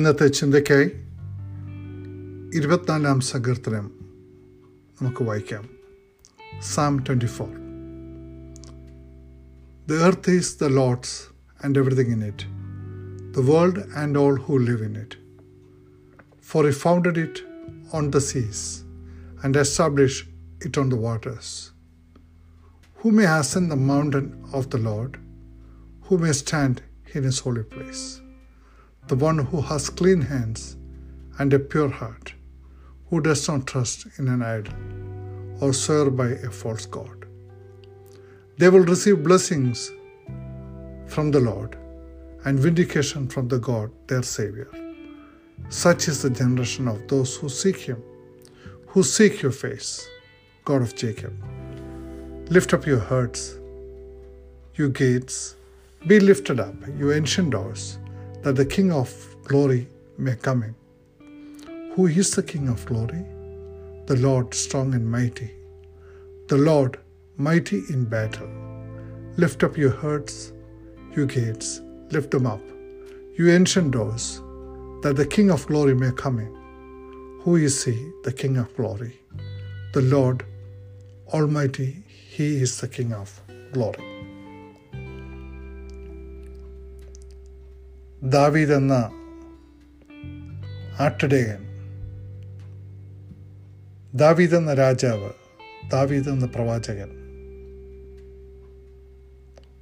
ഇന്നത്തെ ചിന്തയ്ക്കായി ഇരുപത്തിനാലാം സങ്കീർത്തനം നമുക്ക് വായിക്കാം psalm twenty four the earth is the Lord's and everything in it the world and all who live in it for he founded it on the seas and establish it on the waters Who may ascend the mountain of the Lord? Who may stand in his holy place? The one who has clean hands and a pure heart, who does not trust in an idol or swear by a false god. They will receive blessings from the Lord and vindication from the God, their Savior. Such is the generation of those who seek Him, who seek your face, God of Jacob. Lift up your hearts, you gates, be lifted up, you ancient doors, that the King of glory may come in. Who is the King of glory? The Lord strong and mighty, the Lord mighty in battle. Lift up your hearts, you gates, lift them up, you ancient doors, that the King of glory may come in. Who is he, the King of glory? The Lord Almighty, He is the King of glory. ദാവീദ് എന്ന ആട്ടിടയൻ. ദാവീദ് എന്ന രാജാവ് ദാവീദ് എന്ന പ്രവാചകൻ.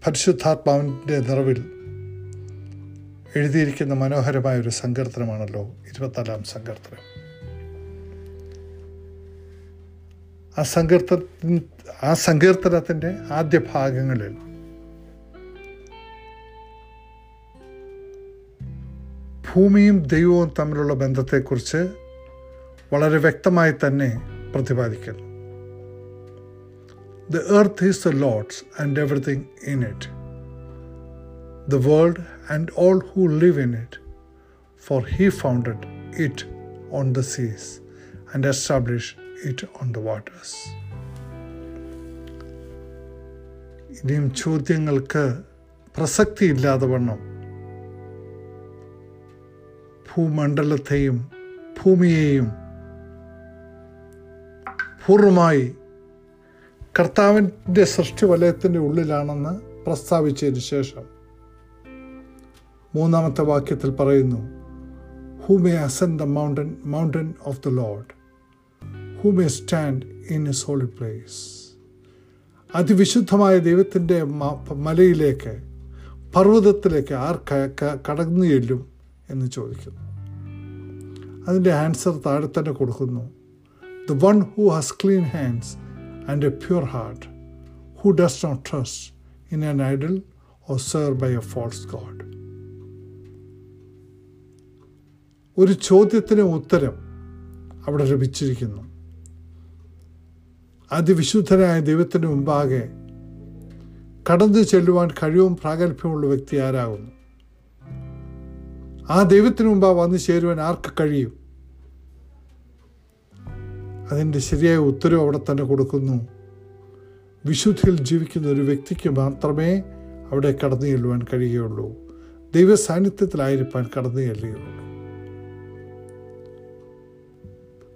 പരിശുദ്ധാത്മാവിന്റെ നിറവിൽ എഴുതിയിരിക്കുന്ന മനോഹരമായ ഒരു സങ്കീർത്തനമാണല്ലോ ഇരുപത്തിനാലാം സങ്കീർത്തനം. ആ സങ്കീർത്തന ആ സങ്കീർത്തനത്തിന്റെ ആദ്യ ഭാഗങ്ങളിൽ ഭൂമിയും ദൈവവും തമ്മിലുള്ള ബന്ധത്തെക്കുറിച്ച് വളരെ വ്യക്തമായി തന്നെ പ്രതിപാദിക്കുന്നു. The earth is the Lord's and everything in it the world and all who live in it for he founded it on the seas and establish it on the waters ഇനിയും ചോദ്യങ്ങൾക്ക് പ്രസക്തിയില്ലാതെ വണ്ണം ഭൂമണ്ഡലത്തെയും ഭൂമിയെയും പൂർണമായി കർത്താവിന്റെ സൃഷ്ടി വലയത്തിന്റെ ഉള്ളിലാണെന്ന് പ്രസ്താവിച്ചതിന് ശേഷം മൂന്നാമത്തെ വാക്യത്തിൽ പറയുന്നു who may ascend the mountain mountain of the Lord who may stand in a solid place അതിവിശുദ്ധമായ ദൈവത്തിന്റെ മലയിലേക്ക് പർവതത്തിലേക്ക് ആർ കടന്നു ചെല്ലും എന്ന് ചോദിക്കുന്നു. അതിന്റെ ആൻസർ താഴെ തന്നെ കൊടുക്കുന്നു. The one who has clean hands and a pure heart who does not trust in an idol or swear by a false god ഒരു ചോദ്യത്തിന് ഉത്തരം അവിടെ ലഭിച്ചിരിക്കുന്നു. അതിവിശുദ്ധനായ ദൈവത്തിന് മുമ്പാകെ കടന്നു ചെല്ലുവാൻ കഴിവും പ്രാഗൽഭ്യമുള്ള വ്യക്തി ആരാകുന്നു? ആ ദൈവത്തിന് മുമ്പാ വന്ന് ചേരുവാൻ ആർക്ക് കഴിയും? അതിന്റെ ശരിയായ ഉത്തരവ് അവിടെ തന്നെ കൊടുക്കുന്നു. വിശുദ്ധിയിൽ ജീവിക്കുന്ന ഒരു വ്യക്തിക്ക് മാത്രമേ അവിടെ കടന്നു ചെല്ലുവാൻ കഴിയുകയുള്ളൂ. ദൈവ സാന്നിധ്യത്തിലായിരിക്കാൻ കടന്നു ചെല്ലുകയുള്ളൂ.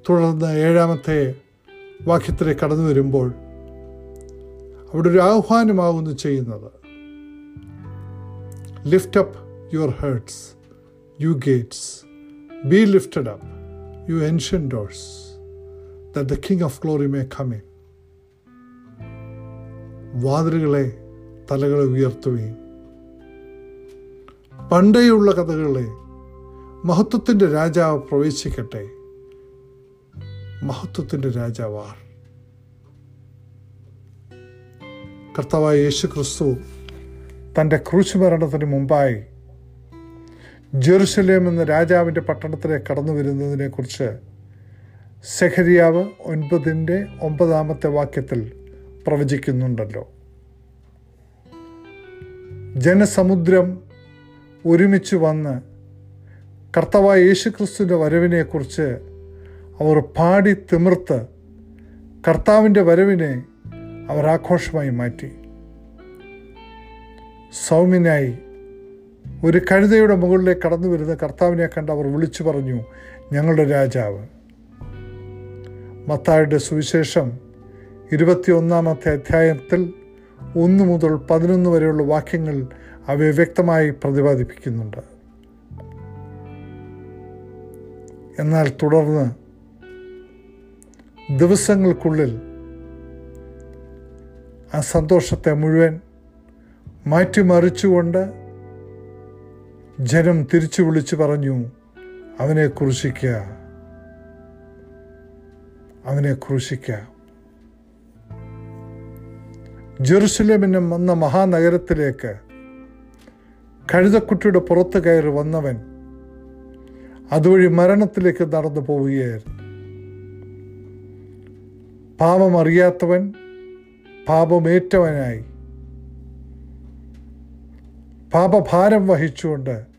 തുടർന്ന് ഏഴാമത്തെ വാക്യത്തിലേക്ക് കടന്നു വരുമ്പോൾ അവിടെ ഒരു ആഹ്വാനമാകുന്നു ചെയ്യുന്നത്. Lift up your hearts you gates, be lifted up, you ancient doors, that the King of Glory may come in. വാതിലുകളെ തലകളെ ഉയർത്തുകയും പണ്ടേയുള്ള കഥകളെ മഹത്വത്തിന്റെ രാജാവ് പ്രവേശിക്കട്ടെ. മഹത്വത്തിന്റെ രാജാവാർ കർത്താവായ യേശു ക്രിസ്തു തന്റെ ക്രൂശ് മരണത്തിന് മുമ്പായി ജെറുസലേം എന്ന രാജാവിന്റെ പട്ടണത്തിലേക്ക് കടന്നു വരുന്നതിനെക്കുറിച്ച് സെഹരിയാവ് ഒൻപതിന്റെ ഒമ്പതാമത്തെ വാക്യത്തിൽ പ്രവചിക്കുന്നുണ്ടല്ലോ. ജനസമുദ്രം ഒരുമിച്ച് വന്ന് കർത്തവായ യേശുക്രിസ്തുവിന്റെ വരവിനെക്കുറിച്ച് അവർ പാടി തിമിർത്ത് കർത്താവിന്റെ വരവിനെ അവർ ആഘോഷമായി മാറ്റി. സൗമ്യനായി ഒരു കഴുതയുടെ മുകളിലേക്ക് കടന്നു വരുന്ന കർത്താവിനെ കണ്ട് അവർ വിളിച്ചു പറഞ്ഞു ഞങ്ങളുടെ രാജാവ്. മത്തായുടെ സുവിശേഷം ഇരുപത്തിയൊന്നാമത്തെ അധ്യായത്തിൽ ഒന്ന് മുതൽ പതിനൊന്ന് വരെയുള്ള വാക്യങ്ങൾ അവയെ വ്യക്തമായി പ്രതിപാദിപ്പിക്കുന്നുണ്ട്. എന്നാൽ തുടർന്ന് ദിവസങ്ങൾക്കുള്ളിൽ ആ സന്തോഷത്തെ മുഴുവൻ മാറ്റിമറിച്ചുകൊണ്ട് ജനം തിരിച്ചു വിളിച്ചു പറഞ്ഞു അവനെ ക്രൂശിക്ക അവനെ ക്രൂശിക്ക. ജെറുസലേമിനും വന്ന മഹാനഗരത്തിലേക്ക് കഴുതക്കുട്ടിയുടെ പുറത്ത് കയറി വന്നവൻ അതുവഴി മരണത്തിലേക്ക് നടന്നു പോവുകയായിരുന്നു. പാപമറിയാത്തവൻ പാപമേറ്റവനായി. പാപഭാരം വഹിച്ചുകൊണ്ട്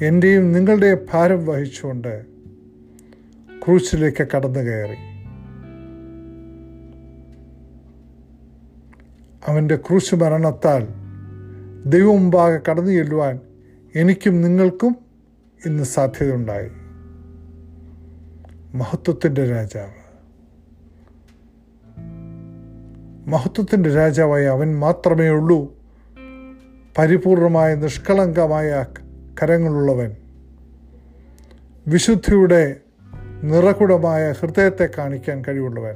എന്റെയും നിങ്ങളുടെ ഭാരം വഹിച്ചുകൊണ്ട് ക്രൂശിലേക്ക് കടന്നു കയറി. അവന്റെ ക്രൂശ് മരണത്താൽ ദൈവം കടന്നു ചെല്ലുവാൻ എനിക്കും നിങ്ങൾക്കും ഇന്ന് സാധ്യതയുണ്ടായി. മഹത്വത്തിന്റെ രാജാവ്. മഹത്വത്തിന്റെ രാജാവായി അവൻ മാത്രമേ ഉള്ളൂ. പരിപൂർണമായ നിഷ്കളങ്കമായ കരങ്ങളുള്ളവൻ. വിശുദ്ധിയുടെ നിറകുടമായ ഹൃദയത്തെ കാണിക്കാൻ കഴിവുള്ളവൻ.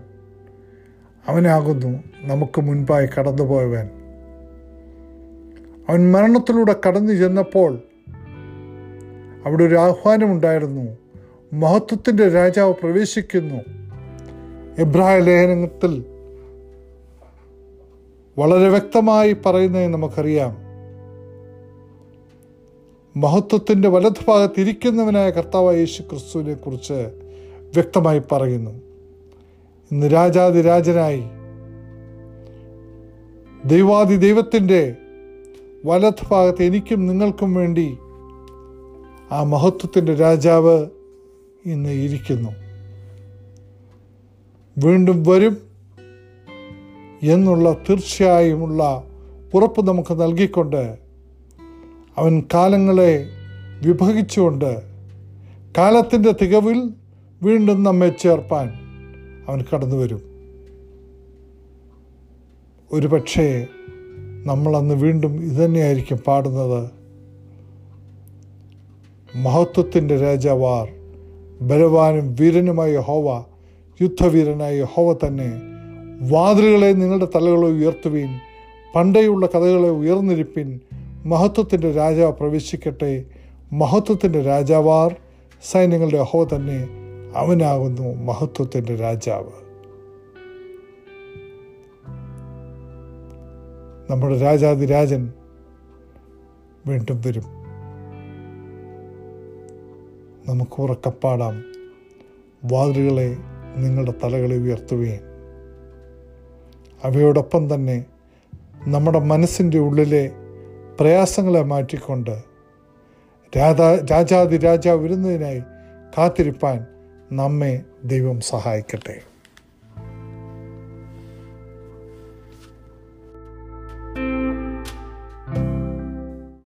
അവനാകുന്നു നമുക്ക് മുൻപായി കടന്നുപോയവൻ. അവൻ മരണത്തിലൂടെ കടന്നു ചെന്നപ്പോൾ അവിടെ ഒരു ആഹ്വാനമുണ്ടായിരുന്നു. മഹത്വത്തിന്റെ രാജാവ് പ്രവേശിക്കുന്നു. എബ്രായ ലേഖനത്തിൽ വളരെ വ്യക്തമായി പറയുന്നത് നമുക്കറിയാം. മഹത്വത്തിന്റെ വലതുഭാഗത്ത് ഇരിക്കുന്നവനായ കർത്താവായ യേശു ക്രിസ്തുവിനെ കുറിച്ച് വ്യക്തമായി പറയുന്നു. ഇന്ന് രാജാതിരാജനായി ദൈവാദി ദൈവത്തിന്റെ വലതുഭാഗത്ത് എനിക്കും നിങ്ങൾക്കും വേണ്ടി ആ മഹത്വത്തിന്റെ രാജാവ് ഇന്ന് ഇരിക്കുന്നു. വീണ്ടും വരും എന്നുള്ള തീർച്ചയായുമുള്ള ഉറപ്പ് നമുക്ക് നൽകിക്കൊണ്ട് അവൻ കാലങ്ങളെ വിഭജിച്ചുകൊണ്ട് കാലത്തിന്റെ തികവിൽ വീണ്ടും നമ്മെ ചേർപ്പാൻ അവൻ കടന്നു വരും ഒരു പക്ഷേ നമ്മളന്ന് വീണ്ടും ഇതുതന്നെയായിരിക്കും പാടുന്നത്. മഹത്വത്തിന്റെ രാജാവാർ ബലവാനും വീരനുമായ ഹോവ യുദ്ധവീരനായ ഹോവ തന്നെ വാതിലുകളെ നിങ്ങളുടെ തലകളെ ഉയർത്തുവീൻ പണ്ടേയുള്ള കഥകളെ ഉയർന്നിരിപ്പിൻ മഹത്വത്തിന്റെ രാജാവ് പ്രവേശിക്കട്ടെ. മഹത്വത്തിന്റെ രാജാവാർ സൈന്യങ്ങളുടെ അഹോ തന്നെ അവനാകുന്നു മഹത്വത്തിന്റെ രാജാവ്. നമ്മുടെ രാജാതിരാജൻ വീണ്ടും വരും. നമുക്ക് ഉറക്കപ്പാടാം. വാതിലുകളെ നിങ്ങളുടെ തലകളെ ഉയർത്തുകയും അവയോടൊപ്പം തന്നെ നമ്മുടെ മനസ്സിന്റെ ഉള്ളിലെ പ്രയാസങ്ങളെ മാറ്റിക്കൊണ്ട് രാധാ രാജാതി രാജാവ് വരുന്നതിനായി കാത്തിരിപ്പാൻ നമ്മെ ദൈവം സഹായിക്കട്ടെ.